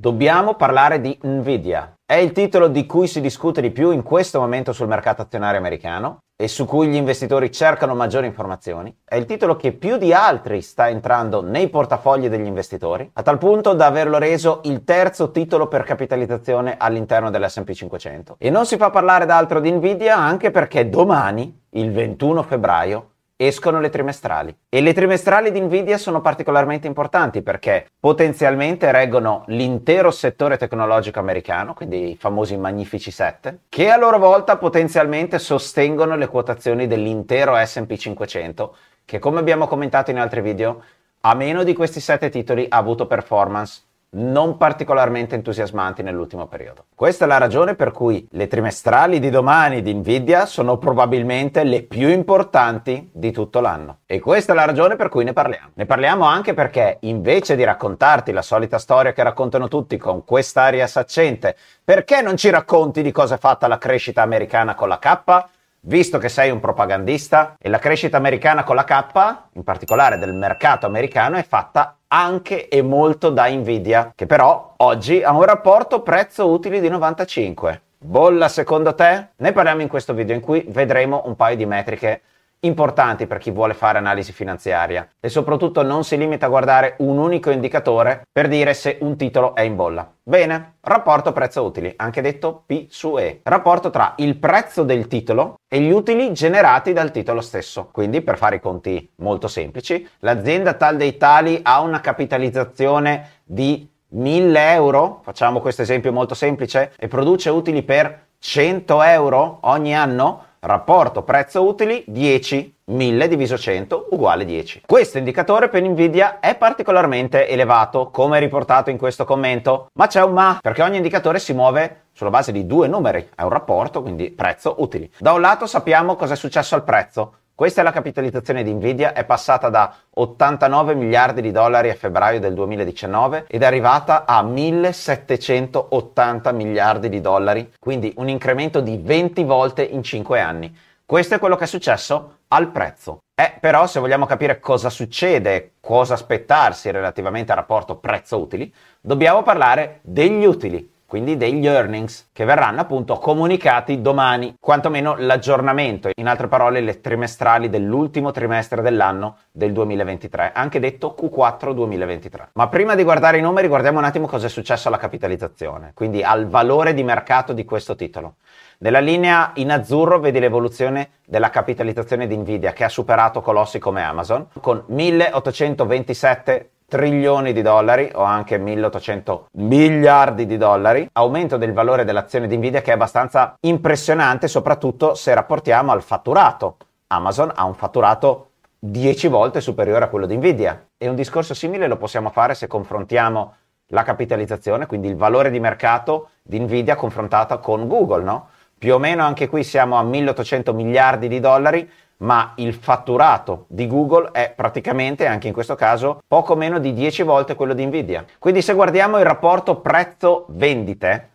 Dobbiamo parlare di Nvidia. È il titolo di cui si discute di più in questo momento sul mercato azionario americano e su cui gli investitori cercano maggiori informazioni. È il titolo che più di altri sta entrando nei portafogli degli investitori, a tal punto da averlo reso il terzo titolo per capitalizzazione all'interno dell'S&P 500. E non si fa parlare d'altro di Nvidia anche perché domani, il 21 febbraio, escono le trimestrali. E le trimestrali di Nvidia sono particolarmente importanti perché potenzialmente reggono l'intero settore tecnologico americano, quindi i famosi magnifici 7, che a loro volta potenzialmente sostengono le quotazioni dell'intero SP 500, che come abbiamo commentato in altri video, a meno di questi 7 titoli ha avuto performance non particolarmente entusiasmanti nell'ultimo periodo. Questa è la ragione per cui le trimestrali di domani di Nvidia sono probabilmente le più importanti di tutto l'anno. E questa è la ragione per cui ne parliamo. Ne parliamo anche perché invece di raccontarti la solita storia che raccontano tutti con quest'aria saccente, perché non ci racconti di cosa è fatta la crescita americana con la K? Visto che sei un propagandista e la crescita americana con la K, in particolare del mercato americano, è fatta anche e molto da Nvidia, che però oggi ha un rapporto prezzo-utili di 95. Bolla secondo te? Ne parliamo in questo video in cui vedremo un paio di metriche importanti per chi vuole fare analisi finanziaria e soprattutto non si limita a guardare un unico indicatore per dire se un titolo è in bolla. Bene, rapporto prezzo utili, anche detto P su E, rapporto tra il prezzo del titolo e gli utili generati dal titolo stesso. Quindi per fare i conti molto semplici, l'azienda tal dei tali ha una capitalizzazione di 1000 euro, facciamo questo esempio molto semplice, e produce utili per 100 euro ogni anno, rapporto prezzo utili 10 1000 diviso 100 uguale 10. Questo indicatore per Nvidia è particolarmente elevato, come riportato in questo commento, ma c'è un ma, perché ogni indicatore si muove sulla base di due numeri, è un rapporto, quindi prezzo utili. Da un lato sappiamo cosa è successo al prezzo, questa è la capitalizzazione di Nvidia, è passata da 89 miliardi di dollari a febbraio del 2019 ed è arrivata a 1780 miliardi di dollari, quindi un incremento di 20 volte in 5 anni. Questo è quello che è successo al prezzo. Eh, però se vogliamo capire cosa succede, cosa aspettarsi relativamente al rapporto prezzo-utili, dobbiamo parlare degli utili quindi degli earnings che verranno appunto comunicati domani, quantomeno l'aggiornamento, in altre parole le trimestrali dell'ultimo trimestre dell'anno del 2023, anche detto Q4 2023. Ma prima di guardare i numeri guardiamo un attimo cosa è successo alla capitalizzazione, quindi al valore di mercato di questo titolo. Nella linea in azzurro vedi l'evoluzione della capitalizzazione di Nvidia che ha superato colossi come Amazon con 1827 trilioni di dollari o anche 1800 miliardi di dollari, aumento del valore dell'azione di Nvidia che è abbastanza impressionante, soprattutto se rapportiamo al fatturato. Amazon ha un fatturato 10 volte superiore a quello di Nvidia e un discorso simile lo possiamo fare se confrontiamo la capitalizzazione, quindi il valore di mercato di Nvidia confrontata con Google, no? Più o meno anche qui siamo a 1800 miliardi di dollari, ma il fatturato di Google è praticamente, anche in questo caso, poco meno di 10 volte quello di Nvidia. Quindi se guardiamo il rapporto prezzo-vendite,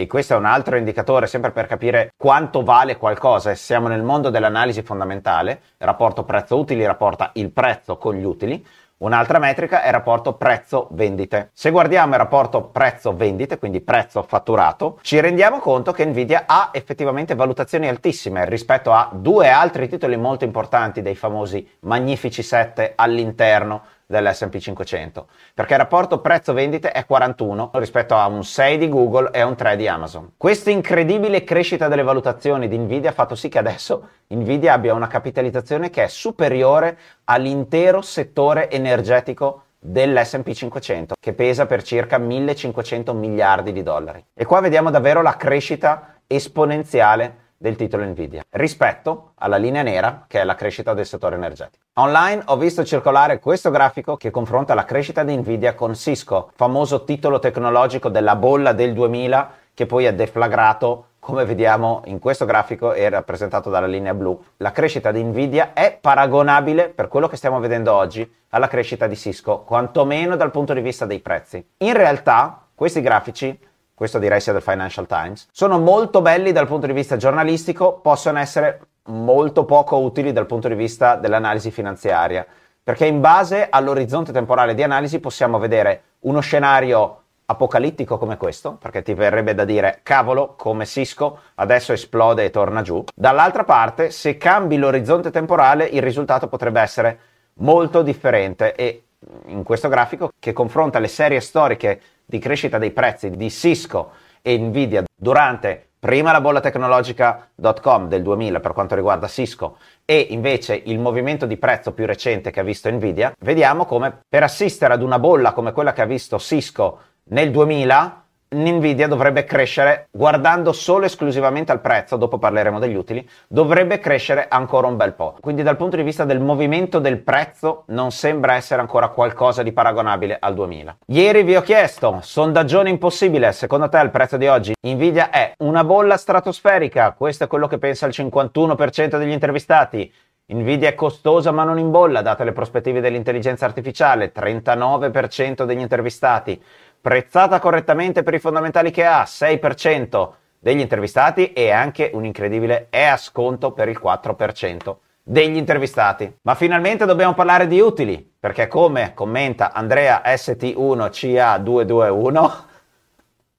e questo è un altro indicatore sempre per capire quanto vale qualcosa e siamo nel mondo dell'analisi fondamentale, il rapporto prezzo-utili rapporta il prezzo con gli utili, Un'altra metrica è il rapporto prezzo-vendite. Se guardiamo il rapporto prezzo-vendite, quindi prezzo fatturato, ci rendiamo conto che Nvidia ha effettivamente valutazioni altissime rispetto a due altri titoli molto importanti dei famosi magnifici 7 all'interno dell'S&P 500, perché il rapporto prezzo-vendite è 41 rispetto a un 6 di Google e a un 3 di Amazon. Questa incredibile crescita delle valutazioni di Nvidia ha fatto sì che adesso Nvidia abbia una capitalizzazione che è superiore all'intero settore energetico dell'S&P 500 che pesa per circa 1500 miliardi di dollari. E qua vediamo davvero la crescita esponenziale del titolo Nvidia rispetto alla linea nera che è la crescita del settore energetico. Online ho visto circolare questo grafico che confronta la crescita di Nvidia con Cisco, famoso titolo tecnologico della bolla del 2000 che poi è deflagrato come vediamo in questo grafico è rappresentato dalla linea blu. La crescita di Nvidia è paragonabile per quello che stiamo vedendo oggi alla crescita di Cisco, quantomeno dal punto di vista dei prezzi. In realtà questi grafici questo direi sia del Financial Times, sono molto belli dal punto di vista giornalistico, possono essere molto poco utili dal punto di vista dell'analisi finanziaria, perché in base all'orizzonte temporale di analisi possiamo vedere uno scenario apocalittico come questo, perché ti verrebbe da dire cavolo, come Cisco adesso esplode e torna giù. Dall'altra parte, se cambi l'orizzonte temporale, il risultato potrebbe essere molto differente e in questo grafico che confronta le serie storiche di crescita dei prezzi di Cisco e Nvidia durante prima la bolla tecnologica.com del 2000 per quanto riguarda Cisco e invece il movimento di prezzo più recente che ha visto Nvidia, vediamo come per assistere ad una bolla come quella che ha visto Cisco nel 2000 Nvidia dovrebbe crescere, guardando solo e esclusivamente al prezzo, dopo parleremo degli utili, dovrebbe crescere ancora un bel po'. Quindi dal punto di vista del movimento del prezzo non sembra essere ancora qualcosa di paragonabile al 2000. Ieri vi ho chiesto, sondaggione impossibile, secondo te il prezzo di oggi Nvidia è una bolla stratosferica? Questo è quello che pensa il 51% degli intervistati. Nvidia è costosa ma non in bolla, date le prospettive dell'intelligenza artificiale, 39% degli intervistati prezzata correttamente per i fondamentali che ha, 6% degli intervistati e anche un incredibile è a sconto per il 4% degli intervistati. Ma finalmente dobbiamo parlare di utili, perché come commenta Andrea ST1CA221,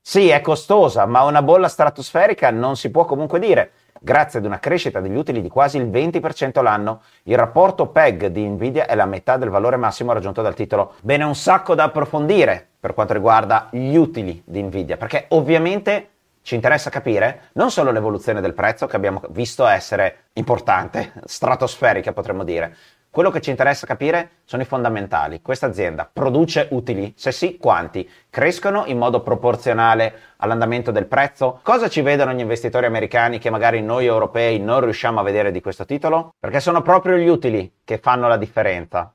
sì, è costosa, ma una bolla stratosferica non si può comunque dire. Grazie ad una crescita degli utili di quasi il 20% l'anno, il rapporto PEG di Nvidia è la metà del valore massimo raggiunto dal titolo. Bene, un sacco da approfondire per quanto riguarda gli utili di Nvidia, perché ovviamente ci interessa capire non solo l'evoluzione del prezzo, che abbiamo visto essere importante, stratosferica potremmo dire, quello che ci interessa capire sono i fondamentali. Questa azienda produce utili? Se sì, quanti? Crescono in modo proporzionale all'andamento del prezzo? Cosa ci vedono gli investitori americani che magari noi europei non riusciamo a vedere di questo titolo? Perché sono proprio gli utili che fanno la differenza.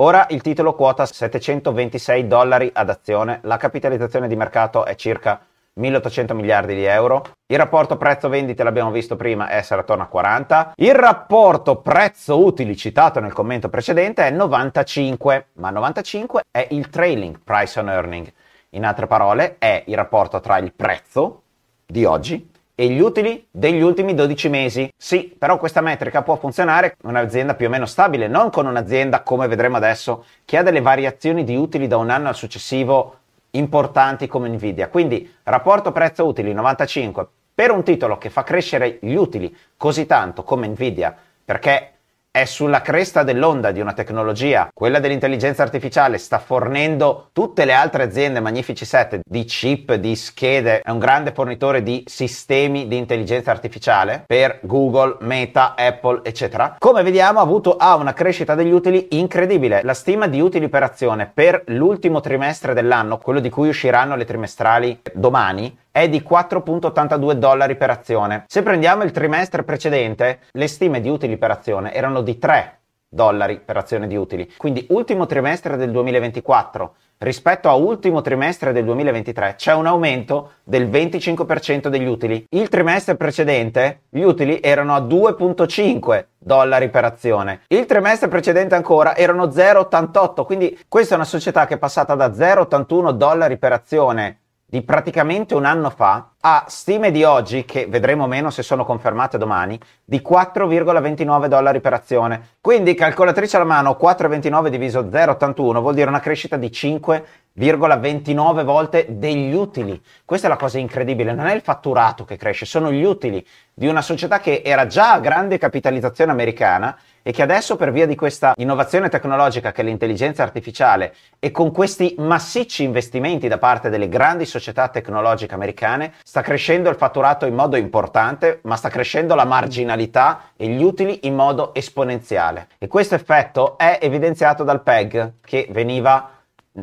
Ora il titolo quota 726 dollari ad azione, la capitalizzazione di mercato è circa 1800 miliardi di euro. Il rapporto prezzo-vendite l'abbiamo visto prima essere attorno a 40. Il rapporto prezzo-utili citato nel commento precedente è 95, ma 95 è il trailing price on earning. In altre parole, è il rapporto tra il prezzo di oggi e gli utili degli ultimi 12 mesi. Sì, però questa metrica può funzionare con un'azienda più o meno stabile, non con un'azienda, come vedremo adesso, che ha delle variazioni di utili da un anno al successivo importanti come Nvidia. Quindi rapporto prezzo utili 95 per un titolo che fa crescere gli utili così tanto come Nvidia, perché è sulla cresta dell'onda di una tecnologia, quella dell'intelligenza artificiale, sta fornendo tutte le altre aziende, magnifici set, di chip, di schede, è un grande fornitore di sistemi di intelligenza artificiale per Google, Meta, Apple, eccetera. Come vediamo ha avuto ha una crescita degli utili incredibile. La stima di utili per azione per l'ultimo trimestre dell'anno, quello di cui usciranno le trimestrali domani, è di 4.82 dollari per azione. Se prendiamo il trimestre precedente, le stime di utili per azione erano di 3 dollari per azione di utili. Quindi ultimo trimestre del 2024 rispetto a ultimo trimestre del 2023 c'è un aumento del 25% degli utili. Il trimestre precedente gli utili erano a 2.5 dollari per azione. Il trimestre precedente ancora erano 0,88, quindi questa è una società che è passata da 0,81 dollari per azione di praticamente un anno fa a stime di oggi, che vedremo meno se sono confermate domani, di 4,29 dollari per azione. Quindi calcolatrice alla mano 4,29 diviso 0,81 vuol dire una crescita di 5,29 volte degli utili. Questa è la cosa incredibile, non è il fatturato che cresce, sono gli utili di una società che era già a grande capitalizzazione americana e che adesso per via di questa innovazione tecnologica che è l'intelligenza artificiale e con questi massicci investimenti da parte delle grandi società tecnologiche americane sta crescendo il fatturato in modo importante, ma sta crescendo la marginalità e gli utili in modo esponenziale. E questo effetto è evidenziato dal PEG che veniva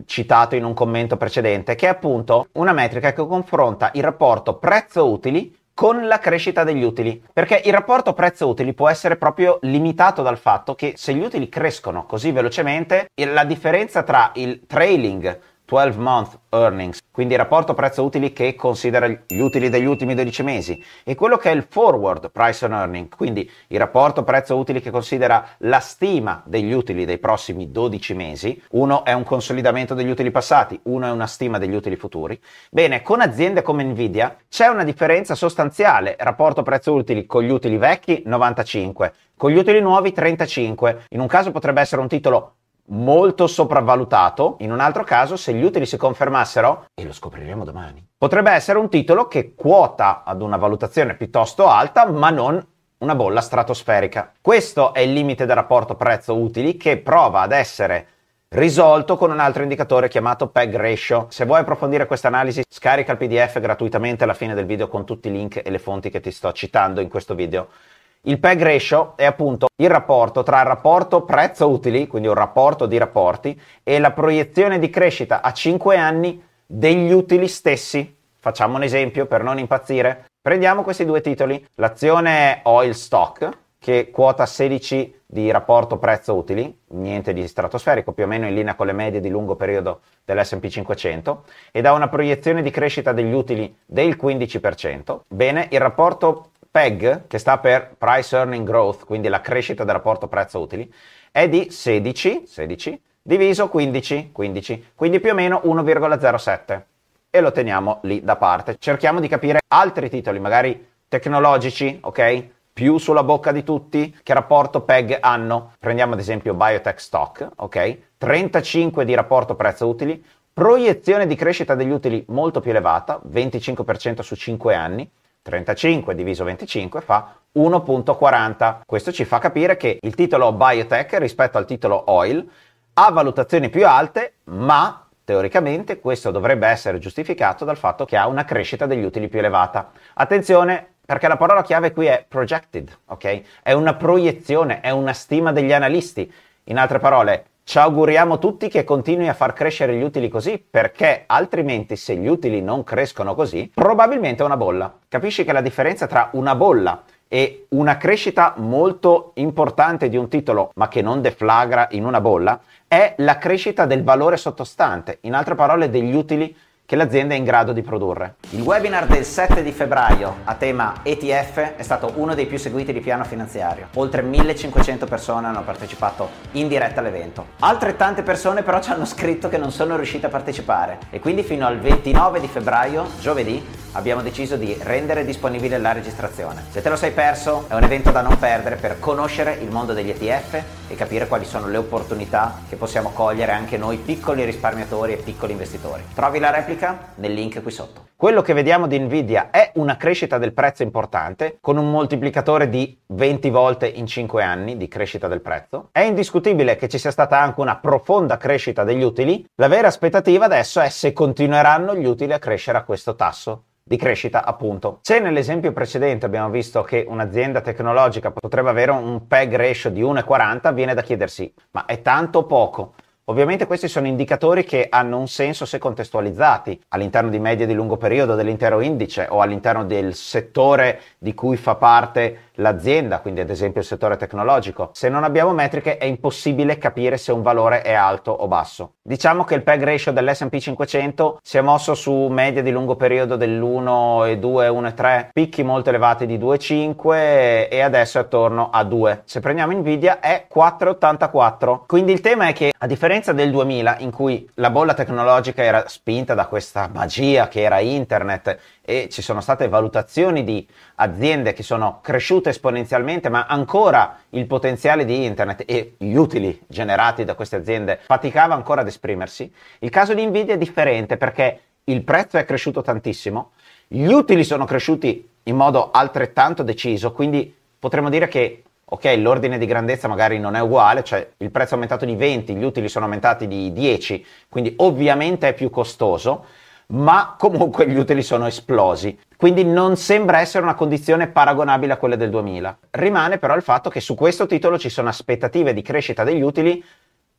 citato in un commento precedente, che è appunto una metrica che confronta il rapporto prezzo-utili con la crescita degli utili, perché il rapporto prezzo-utili può essere proprio limitato dal fatto che se gli utili crescono così velocemente, la differenza tra il trailing 12 month earnings, quindi il rapporto prezzo-utili che considera gli utili degli ultimi 12 mesi, e quello che è il forward price on earning, quindi il rapporto prezzo-utili che considera la stima degli utili dei prossimi 12 mesi. Uno è un consolidamento degli utili passati, uno è una stima degli utili futuri. Bene, con aziende come Nvidia c'è una differenza sostanziale, rapporto prezzo-utili con gli utili vecchi 95, con gli utili nuovi 35. In un caso potrebbe essere un titolo molto sopravvalutato, in un altro caso se gli utili si confermassero, e lo scopriremo domani, potrebbe essere un titolo che quota ad una valutazione piuttosto alta, ma non una bolla stratosferica. Questo è il limite del rapporto prezzo-utili che prova ad essere risolto con un altro indicatore chiamato PEG ratio. Se vuoi approfondire questa analisi, scarica il PDF gratuitamente alla fine del video con tutti i link e le fonti che ti sto citando in questo video. Il PEG ratio è appunto il rapporto tra il rapporto prezzo-utili, quindi un rapporto di rapporti, e la proiezione di crescita a 5 anni degli utili stessi. Facciamo un esempio per non impazzire. Prendiamo questi due titoli. L'azione Oil Stock, che quota 16 di rapporto prezzo-utili, niente di stratosferico, più o meno in linea con le medie di lungo periodo dell'S&P 500, ed ha una proiezione di crescita degli utili del 15%. Bene, il rapporto PEG, che sta per Price Earning Growth, quindi la crescita del rapporto prezzo-utili, è di 16, 16 diviso 15, 15, quindi più o meno 1,07 e lo teniamo lì da parte. Cerchiamo di capire altri titoli, magari tecnologici, ok? Più sulla bocca di tutti, che rapporto PEG hanno? Prendiamo ad esempio Biotech Stock, ok? 35 di rapporto prezzo-utili, proiezione di crescita degli utili molto più elevata, 25% su 5 anni, 35 diviso 25 fa 1.40. Questo ci fa capire che il titolo biotech rispetto al titolo oil ha valutazioni più alte, ma teoricamente questo dovrebbe essere giustificato dal fatto che ha una crescita degli utili più elevata. Attenzione perché la parola chiave qui è projected, ok? È una proiezione, è una stima degli analisti. In altre parole, ci auguriamo tutti che continui a far crescere gli utili così, perché altrimenti se gli utili non crescono così, probabilmente è una bolla. Capisci che la differenza tra una bolla e una crescita molto importante di un titolo, ma che non deflagra in una bolla, è la crescita del valore sottostante, in altre parole degli utili che l'azienda è in grado di produrre. Il webinar del 7 di febbraio a tema ETF è stato uno dei più seguiti di piano finanziario. Oltre 1500 persone hanno partecipato in diretta all'evento. Altrettante persone però ci hanno scritto che non sono riuscite a partecipare e quindi fino al 29 di febbraio, giovedì, abbiamo deciso di rendere disponibile la registrazione. Se te lo sei perso, è un evento da non perdere per conoscere il mondo degli ETF e capire quali sono le opportunità che possiamo cogliere anche noi piccoli risparmiatori e piccoli investitori. Trovi la replica nel link qui sotto. Quello che vediamo di Nvidia è una crescita del prezzo importante, con un moltiplicatore di 20 volte in 5 anni di crescita del prezzo. È indiscutibile che ci sia stata anche una profonda crescita degli utili. La vera aspettativa adesso è se continueranno gli utili a crescere a questo tasso di crescita appunto. Se nell'esempio precedente abbiamo visto che un'azienda tecnologica potrebbe avere un PEG ratio di 1,40, viene da chiedersi ma è tanto poco? Ovviamente questi sono indicatori che hanno un senso se contestualizzati all'interno di medie di lungo periodo dell'intero indice o all'interno del settore di cui fa parte l'azienda, quindi ad esempio il settore tecnologico. Se non abbiamo metriche è impossibile capire se un valore è alto o basso. Diciamo che il PEG ratio dell'S&P 500 si è mosso su medie di lungo periodo dell'1,2, 1,3, picchi molto elevati di 2,5 e adesso è attorno a 2. Se prendiamo Nvidia è 4,84. Quindi il tema è che a differenza del 2000 in cui la bolla tecnologica era spinta da questa magia che era internet e ci sono state valutazioni di aziende che sono cresciute esponenzialmente, ma ancora il potenziale di internet e gli utili generati da queste aziende faticava ancora ad esprimersi, il caso di Nvidia è differente perché il prezzo è cresciuto tantissimo, gli utili sono cresciuti in modo altrettanto deciso, quindi potremmo dire che ok, l'ordine di grandezza magari non è uguale, cioè il prezzo è aumentato di 20, gli utili sono aumentati di 10, quindi ovviamente è più costoso, ma comunque gli utili sono esplosi. Quindi non sembra essere una condizione paragonabile a quelle del 2000. Rimane però il fatto che su questo titolo ci sono aspettative di crescita degli utili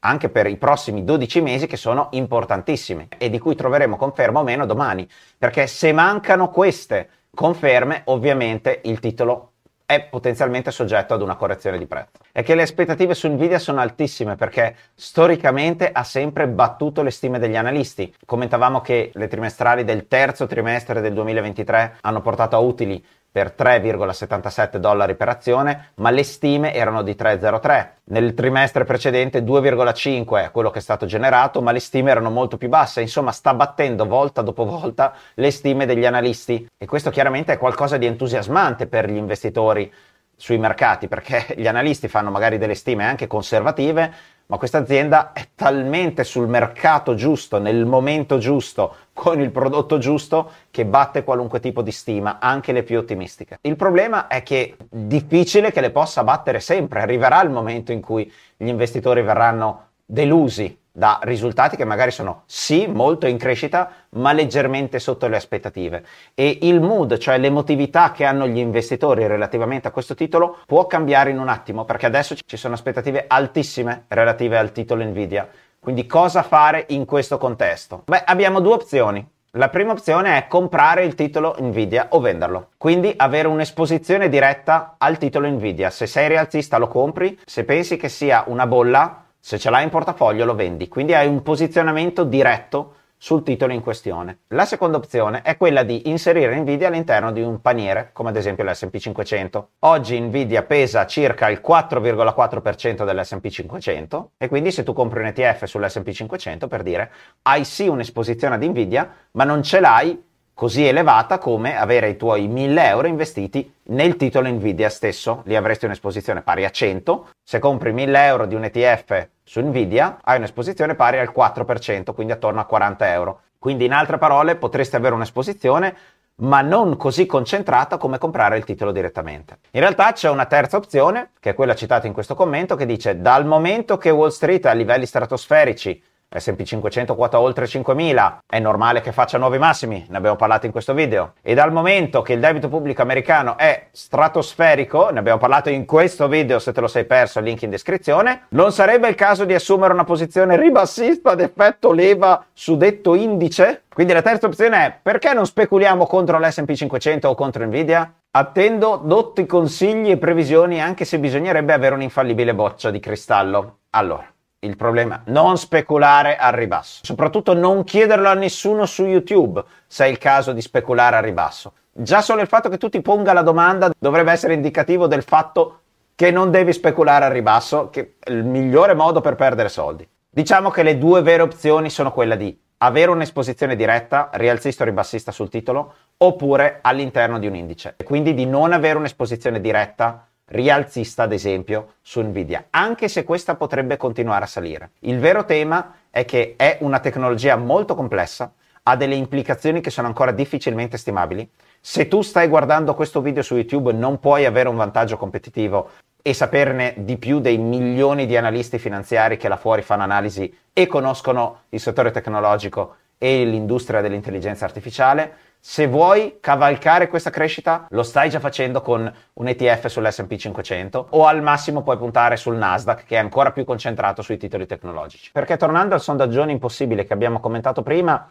anche per i prossimi 12 mesi che sono importantissime e di cui troveremo conferma o meno domani, perché se mancano queste conferme, ovviamente il titolo è potenzialmente soggetto ad una correzione di prezzo. È che le aspettative su Nvidia sono altissime perché storicamente ha sempre battuto le stime degli analisti. Commentavamo che le trimestrali del terzo trimestre del 2023 hanno portato a utili per 3,77 dollari per azione, ma le stime erano di 3,03. Nel trimestre precedente 2,5 è quello che è stato generato, ma le stime erano molto più basse. Insomma, sta battendo volta dopo volta le stime degli analisti e questo chiaramente è qualcosa di entusiasmante per gli investitori sui mercati, perché gli analisti fanno magari delle stime anche conservative, ma questa azienda è talmente sul mercato giusto, nel momento giusto, con il prodotto giusto, che batte qualunque tipo di stima, anche le più ottimistiche. Il problema è che è difficile che le possa battere sempre, arriverà il momento in cui gli investitori verranno delusi da risultati che magari sono sì molto in crescita, ma leggermente sotto le aspettative. E il mood, cioè l'emotività che hanno gli investitori relativamente a questo titolo, può cambiare in un attimo, perché adesso ci sono aspettative altissime relative al titolo Nvidia. Quindi cosa fare in questo contesto? Beh, abbiamo due opzioni. La prima opzione è comprare il titolo Nvidia o venderlo. Quindi avere un'esposizione diretta al titolo Nvidia. Se sei rialzista lo compri, se pensi che sia una bolla se ce l'hai in portafoglio lo vendi, quindi hai un posizionamento diretto sul titolo in questione. La seconda opzione è quella di inserire Nvidia all'interno di un paniere, come ad esempio l'S&P 500. Oggi Nvidia pesa circa il 4,4% dell'S&P 500 e quindi se tu compri un ETF sull'S&P 500 per dire hai sì un'esposizione ad Nvidia, ma non ce l'hai così elevata come avere i tuoi 1000 euro investiti nel titolo Nvidia stesso. Lì avresti un'esposizione pari a 100. Se compri 1000 euro di un ETF su Nvidia, hai un'esposizione pari al 4%, quindi attorno a 40 euro. Quindi in altre parole potresti avere un'esposizione ma non così concentrata come comprare il titolo direttamente. In realtà c'è una terza opzione, che è quella citata in questo commento, che dice dal momento che Wall Street a livelli stratosferici S&P 500 quota oltre 5.000, è normale che faccia nuovi massimi, ne abbiamo parlato in questo video. E dal momento che il debito pubblico americano è stratosferico, ne abbiamo parlato in questo video, se te lo sei perso, link in descrizione, non sarebbe il caso di assumere una posizione ribassista ad effetto leva su detto indice? Quindi la terza opzione è perché non speculiamo contro l'S&P 500 o contro Nvidia? Attendo dotti consigli e previsioni anche se bisognerebbe avere un'infallibile boccia di cristallo. Allora, il problema, non speculare al ribasso, soprattutto non chiederlo a nessuno su YouTube se è il caso di speculare al ribasso. Già solo il fatto che tu ti ponga la domanda dovrebbe essere indicativo del fatto che non devi speculare al ribasso, che è il migliore modo per perdere soldi. Diciamo che le due vere opzioni sono quella di avere un'esposizione diretta, rialzista o ribassista sul titolo, oppure all'interno di un indice. Quindi di non avere un'esposizione diretta rialzista, ad esempio, su Nvidia, anche se questa potrebbe continuare a salire. Il vero tema è che è una tecnologia molto complessa, ha delle implicazioni che sono ancora difficilmente stimabili. Se tu stai guardando questo video su YouTube non puoi avere un vantaggio competitivo e saperne di più dei milioni di analisti finanziari che là fuori fanno analisi e conoscono il settore tecnologico e l'industria dell'intelligenza artificiale, se vuoi cavalcare questa crescita, lo stai già facendo con un ETF sull'SP 500 o al massimo puoi puntare sul Nasdaq che è ancora più concentrato sui titoli tecnologici. Perché tornando al sondaggione impossibile che abbiamo commentato prima,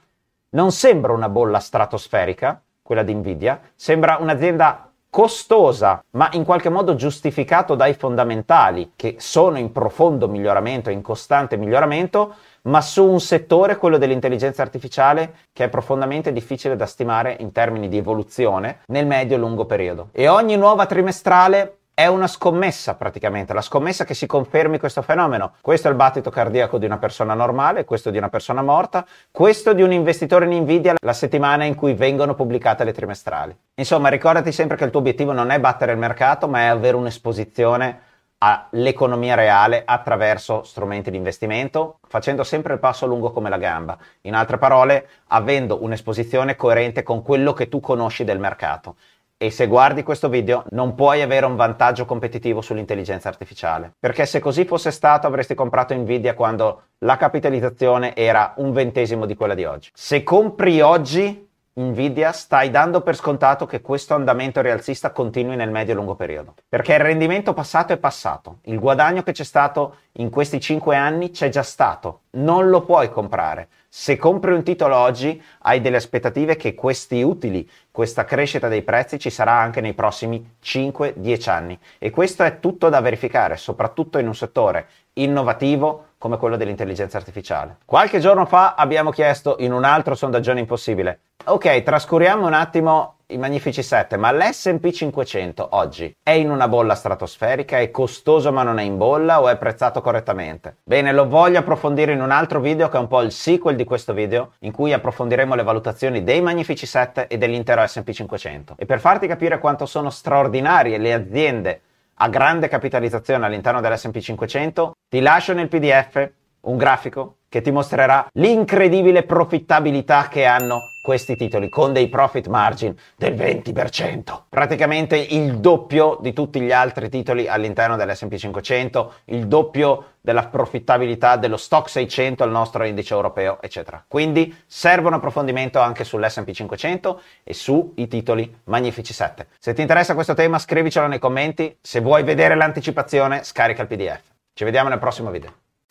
non sembra una bolla stratosferica, quella di Nvidia, sembra un'azienda costosa, ma in qualche modo giustificato dai fondamentali che sono in profondo miglioramento, in costante miglioramento, ma su un settore, quello dell'intelligenza artificiale, che è profondamente difficile da stimare in termini di evoluzione nel medio e lungo periodo. E ogni nuova trimestrale è una scommessa praticamente, la scommessa che si confermi questo fenomeno. Questo è il battito cardiaco di una persona normale, questo di una persona morta, questo di un investitore in Nvidia la settimana in cui vengono pubblicate le trimestrali. Insomma, ricordati sempre che il tuo obiettivo non è battere il mercato, ma è avere un'esposizione all'economia reale attraverso strumenti di investimento, facendo sempre il passo lungo come la gamba. In altre parole, avendo un'esposizione coerente con quello che tu conosci del mercato. E se guardi questo video non puoi avere un vantaggio competitivo sull'intelligenza artificiale, perché se così fosse stato avresti comprato Nvidia quando la capitalizzazione era un ventesimo di quella di oggi. Se compri oggi Nvidia stai dando per scontato che questo andamento rialzista continui nel medio e lungo periodo. Perché il rendimento passato è passato, il guadagno che c'è stato in questi cinque anni c'è già stato, non lo puoi comprare. Se compri un titolo oggi hai delle aspettative che questi utili, questa crescita dei prezzi ci sarà anche nei prossimi 5-10 anni e questo è tutto da verificare, soprattutto in un settore innovativo come quello dell'intelligenza artificiale. Qualche giorno fa abbiamo chiesto in un altro sondaggio impossibile, ok, trascuriamo un attimo i Magnifici 7, ma l'S&P 500 oggi è in una bolla stratosferica, è costoso ma non è in bolla o è prezzato correttamente? Bene, lo voglio approfondire in un altro video che è un po' il sequel di questo video, in cui approfondiremo le valutazioni dei Magnifici 7 e dell'intero S&P 500. E per farti capire quanto sono straordinarie le aziende a grande capitalizzazione all'interno dell'S&P 500, ti lascio nel PDF un grafico che ti mostrerà l'incredibile profittabilità che hanno questi titoli con dei profit margin del 20%. Praticamente il doppio di tutti gli altri titoli all'interno dell'S&P 500, il doppio della profittabilità dello stock 600 al nostro indice europeo, eccetera. Quindi serve un approfondimento anche sull'S&P 500 e sui titoli Magnifici 7. Se ti interessa questo tema scrivicelo nei commenti, se vuoi vedere l'anticipazione scarica il PDF. Ci vediamo nel prossimo video.